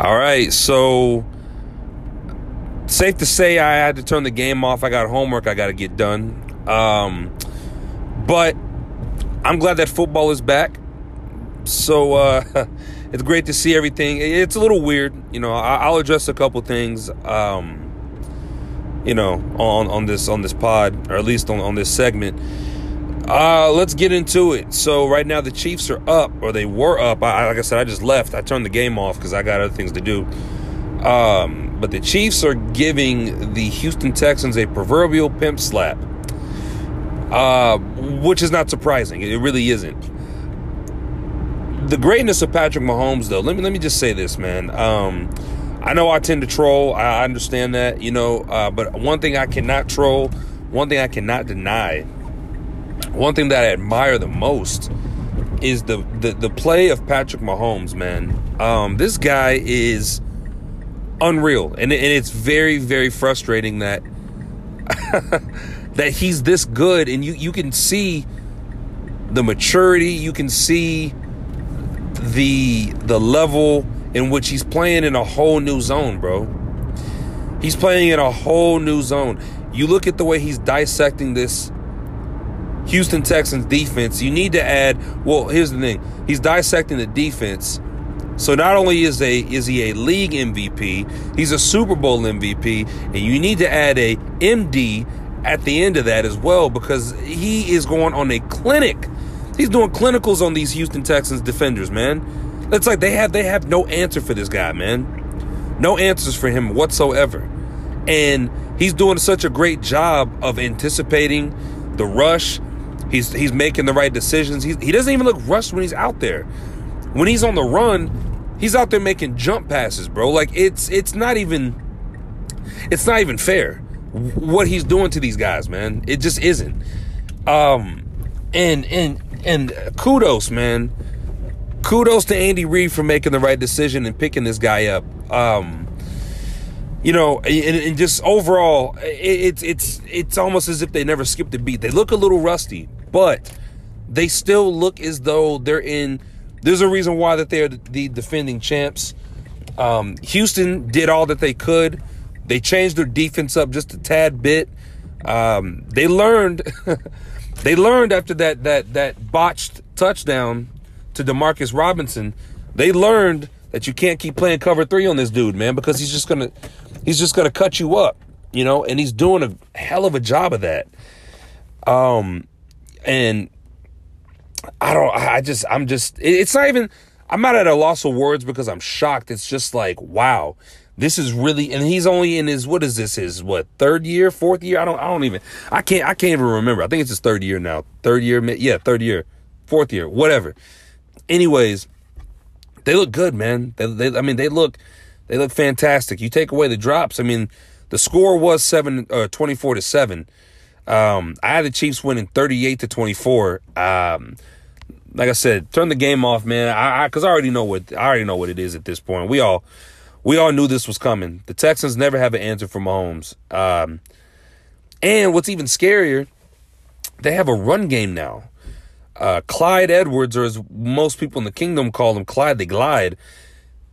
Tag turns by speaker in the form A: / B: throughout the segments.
A: All right, so safe to say I had to turn the game off. I got homework I got to get done. Um, but I'm glad that football is back. So uh, it's great to see everything. It's a little weird, you know. I'll address a couple things, um, you know, on on this on this pod, or at least on on this segment. Uh, let's get into it. So right now the Chiefs are up, or they were up. I, like I said, I just left. I turned the game off because I got other things to do. Um, but the Chiefs are giving the Houston Texans a proverbial pimp slap, uh, which is not surprising. It really isn't. The greatness of Patrick Mahomes, though. Let me let me just say this, man. Um, I know I tend to troll. I understand that, you know. Uh, but one thing I cannot troll, one thing I cannot deny one thing that I admire the most is the the, the play of Patrick Mahomes, man. Um, this guy is unreal, and, and it's very very frustrating that that he's this good, and you you can see the maturity, you can see the the level in which he's playing in a whole new zone, bro. He's playing in a whole new zone. You look at the way he's dissecting this Houston Texans defense, you need to add. Well, here's the thing: he's dissecting the defense. So not only is a is he a league MVP, he's a Super Bowl MVP, and you need to add a MD at the end of that as well because he is going on a clinic. He's doing clinicals on these Houston Texans defenders, man. It's like they have they have no answer for this guy, man. No answers for him whatsoever. And he's doing such a great job of anticipating the rush, He's he's making the right decisions. He he doesn't even look rushed when he's out there. When he's on the run, he's out there making jump passes, bro. Like it's it's not even it's not even fair what he's doing to these guys, man. It just isn't. Um and and and kudos, man. Kudos to Andy Reid for making the right decision and picking this guy up. Um you know, and, and just overall, it's it's it's almost as if they never skipped a beat. They look a little rusty, but they still look as though they're in. There's a reason why that they're the defending champs. Um, Houston did all that they could. They changed their defense up just a tad bit. Um, they learned. they learned after that that that botched touchdown to Demarcus Robinson. They learned that you can't keep playing cover three on this dude, man, because he's just gonna he's just gonna cut you up, you know, and he's doing a hell of a job of that. Um, and I don't. I just. I'm just. It's not even. I'm not at a loss of words because I'm shocked. It's just like, wow, this is really. And he's only in his. What is this? His what? Third year? Fourth year? I don't. I don't even. I can't. I can't even remember. I think it's his third year now. Third year. Yeah, third year. Fourth year. Whatever. Anyways, they look good, man. They. they I mean, they look. They look fantastic. You take away the drops. I mean, the score was seven. Uh, 24 to seven. Um, I had the Chiefs winning 38 to 24. Um, like I said, turn the game off, man. I, I cause I already know what, I already know what it is at this point. We all, we all knew this was coming. The Texans never have an answer for Mahomes. Um, and what's even scarier, they have a run game now. Uh, Clyde Edwards, or as most people in the kingdom call him, Clyde the Glide.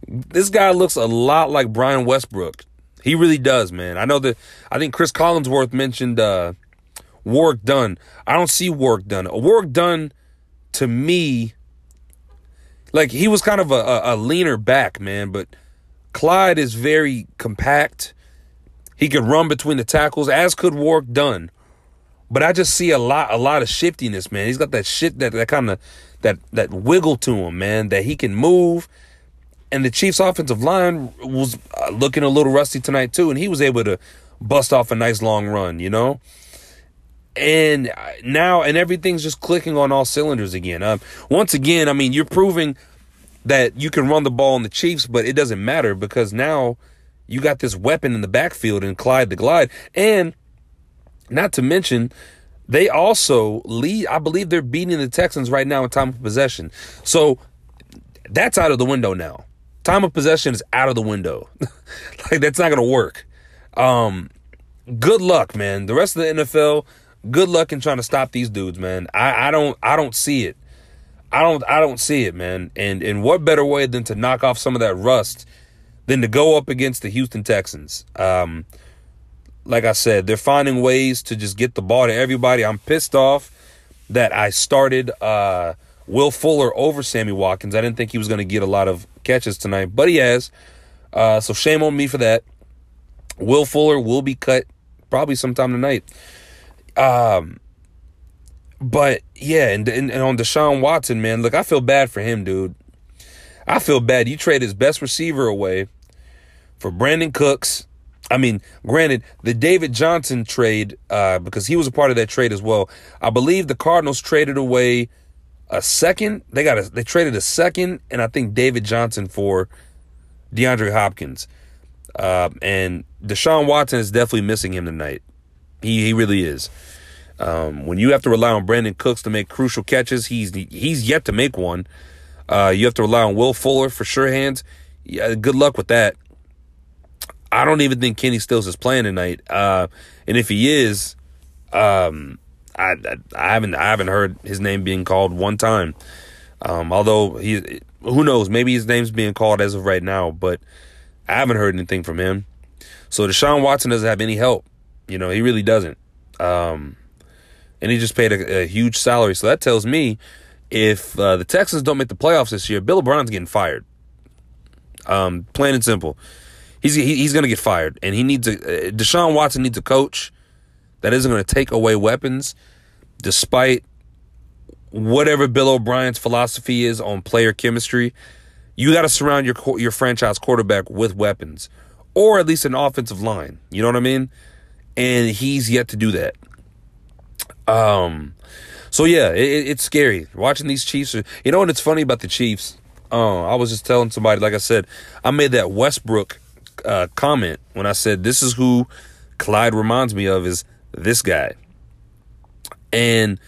A: This guy looks a lot like Brian Westbrook. He really does, man. I know that. I think Chris Collinsworth mentioned uh, Warrick Dunn. I don't see Warrick Dunn. work done to me, like he was kind of a, a, a leaner back, man. But Clyde is very compact. He could run between the tackles, as could Warrick Dunn. But I just see a lot, a lot of shiftiness, man. He's got that shit, that that kind of that that wiggle to him, man. That he can move. And the Chiefs' offensive line was uh, looking a little rusty tonight too, and he was able to bust off a nice long run, you know and now and everything's just clicking on all cylinders again. Um, once again, I mean, you're proving that you can run the ball on the Chiefs, but it doesn't matter because now you got this weapon in the backfield and Clyde the Glide, and not to mention they also lead. I believe they're beating the Texans right now in time of possession, so that's out of the window now. Time of possession is out of the window. like that's not gonna work. Um, good luck, man. The rest of the NFL good luck in trying to stop these dudes, man. I, I don't I don't see it. I don't I don't see it, man. And and what better way than to knock off some of that rust than to go up against the Houston Texans. Um, like I said, they're finding ways to just get the ball to everybody. I'm pissed off that I started uh, Will Fuller over Sammy Watkins. I didn't think he was going to get a lot of catches tonight, but he has. Uh, so shame on me for that. Will Fuller will be cut probably sometime tonight. Um, but yeah, and, and, and on Deshaun Watson, man, look, I feel bad for him, dude. I feel bad. You trade his best receiver away for Brandin Cooks. I mean, granted, the David Johnson trade, uh, because he was a part of that trade as well. I believe the Cardinals traded away a second. They got a, they traded a second, and I think David Johnson for DeAndre Hopkins. Uh, and Deshaun Watson is definitely missing him tonight. He he really is. Um, when you have to rely on Brandin Cooks to make crucial catches, he's he's yet to make one. Uh, you have to rely on Will Fuller for sure hands. Yeah, good luck with that. I don't even think Kenny Stills is playing tonight. Uh, and if he is, um, I, I, I haven't I haven't heard his name being called one time. Um, although he, who knows, maybe his name's being called as of right now, but I haven't heard anything from him. So Deshaun Watson doesn't have any help. You know, he really doesn't. Um, and he just paid a, a, huge salary. So that tells me if uh, the Texans don't make the playoffs this year, Bill O'Brien's getting fired. Um, plain and simple. He's he, he's going to get fired, and he needs a uh, Deshaun Watson needs a coach that isn't going to take away weapons, despite whatever Bill O'Brien's philosophy is on player chemistry. You got to surround your your franchise quarterback with weapons, or at least an offensive line. You know what I mean? And he's yet to do that. Um, so yeah, it, it's scary watching these Chiefs. You know, and it's funny about the Chiefs. Uh, I was just telling somebody, like I said, I made that Westbrook uh, comment when I said this is who Clyde reminds me of is this guy, and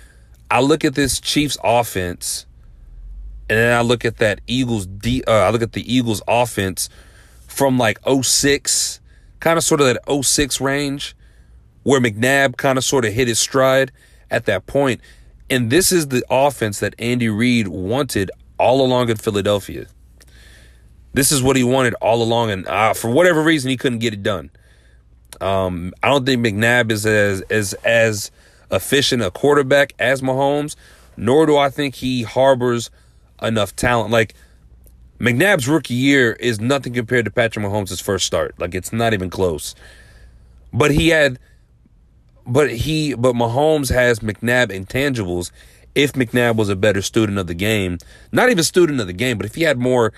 A: I look at this Chiefs offense, and then I look at that Eagles. D, uh, I look at the Eagles offense from like 06, kind of sort of that 06 range, where McNabb kind of sort of hit his stride at that point. And this is the offense that Andy Reid wanted all along in Philadelphia. This is what he wanted all along, and uh, for whatever reason, he couldn't get it done. Um, I don't think McNabb is as as as efficient a quarterback as Mahomes, nor do I think he harbors enough talent. Like McNabb's rookie year is nothing compared to Patrick Mahomes' first start. Like it's not even close. But he had but he but Mahomes has McNabb intangibles if McNabb was a better student of the game. Not even student of the game, but if he had more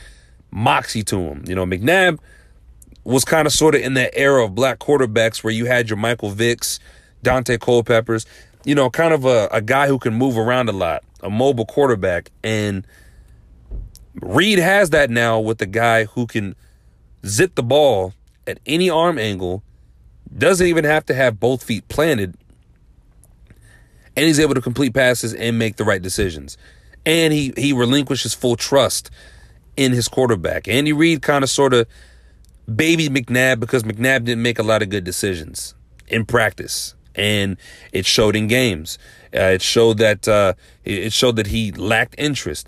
A: moxie to him. You know, McNabb was kind of sort of in that era of black quarterbacks where you had your Michael Vicks, Daunte Culpeppers, you know, kind of a, a guy who can move around a lot, a mobile quarterback. And Reid has that now with the guy who can zip the ball at any arm angle doesn't even have to have both feet planted. And he's able to complete passes and make the right decisions. And he he relinquishes full trust in his quarterback. Andy Reid kind of sort of babied McNabb because McNabb didn't make a lot of good decisions in practice. And it showed in games. Uh, it showed that uh, it showed that he lacked interest.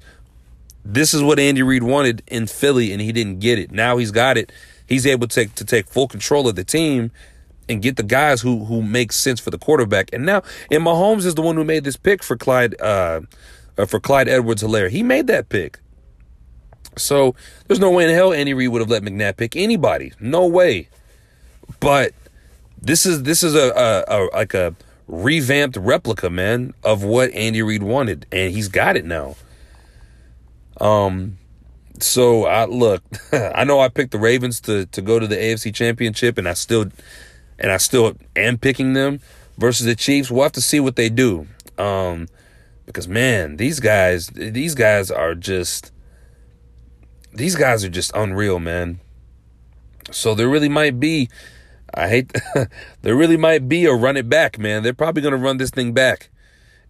A: This is what Andy Reid wanted in Philly, and he didn't get it. Now he's got it. He's able to take, to take full control of the team and get the guys who who make sense for the quarterback. And now, and Mahomes is the one who made this pick for Clyde uh, uh for Clyde Edwards-Helaire. He made that pick. So there's no way in hell Andy Reid would have let McNabb pick anybody. No way. But this is this is a, a, a like a revamped replica, man, of what Andy Reid wanted, and he's got it now. Um, so I look, I know I picked the Ravens to to go to the AFC Championship, and I still and I still am picking them versus the Chiefs. We'll have to see what they do. Um, because man, these guys, these guys are just, these guys are just unreal, man. So there really might be, I hate, there really might be a run it back, man. They're probably gonna run this thing back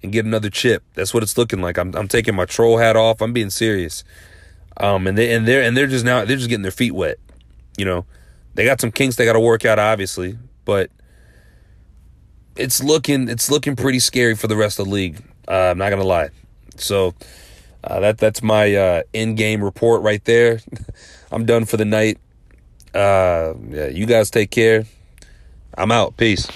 A: and get another chip. That's what it's looking like. I'm, I'm taking my troll hat off. I'm being serious. Um, and they and they're and they're just now they're just getting their feet wet. You know, they got some kinks they got to work out, obviously but it's looking it's looking pretty scary for the rest of the league. Uh, I'm not gonna lie. So uh, that that's my uh, in game report right there. I'm done for the night. Uh, yeah, you guys take care. I'm out. Peace.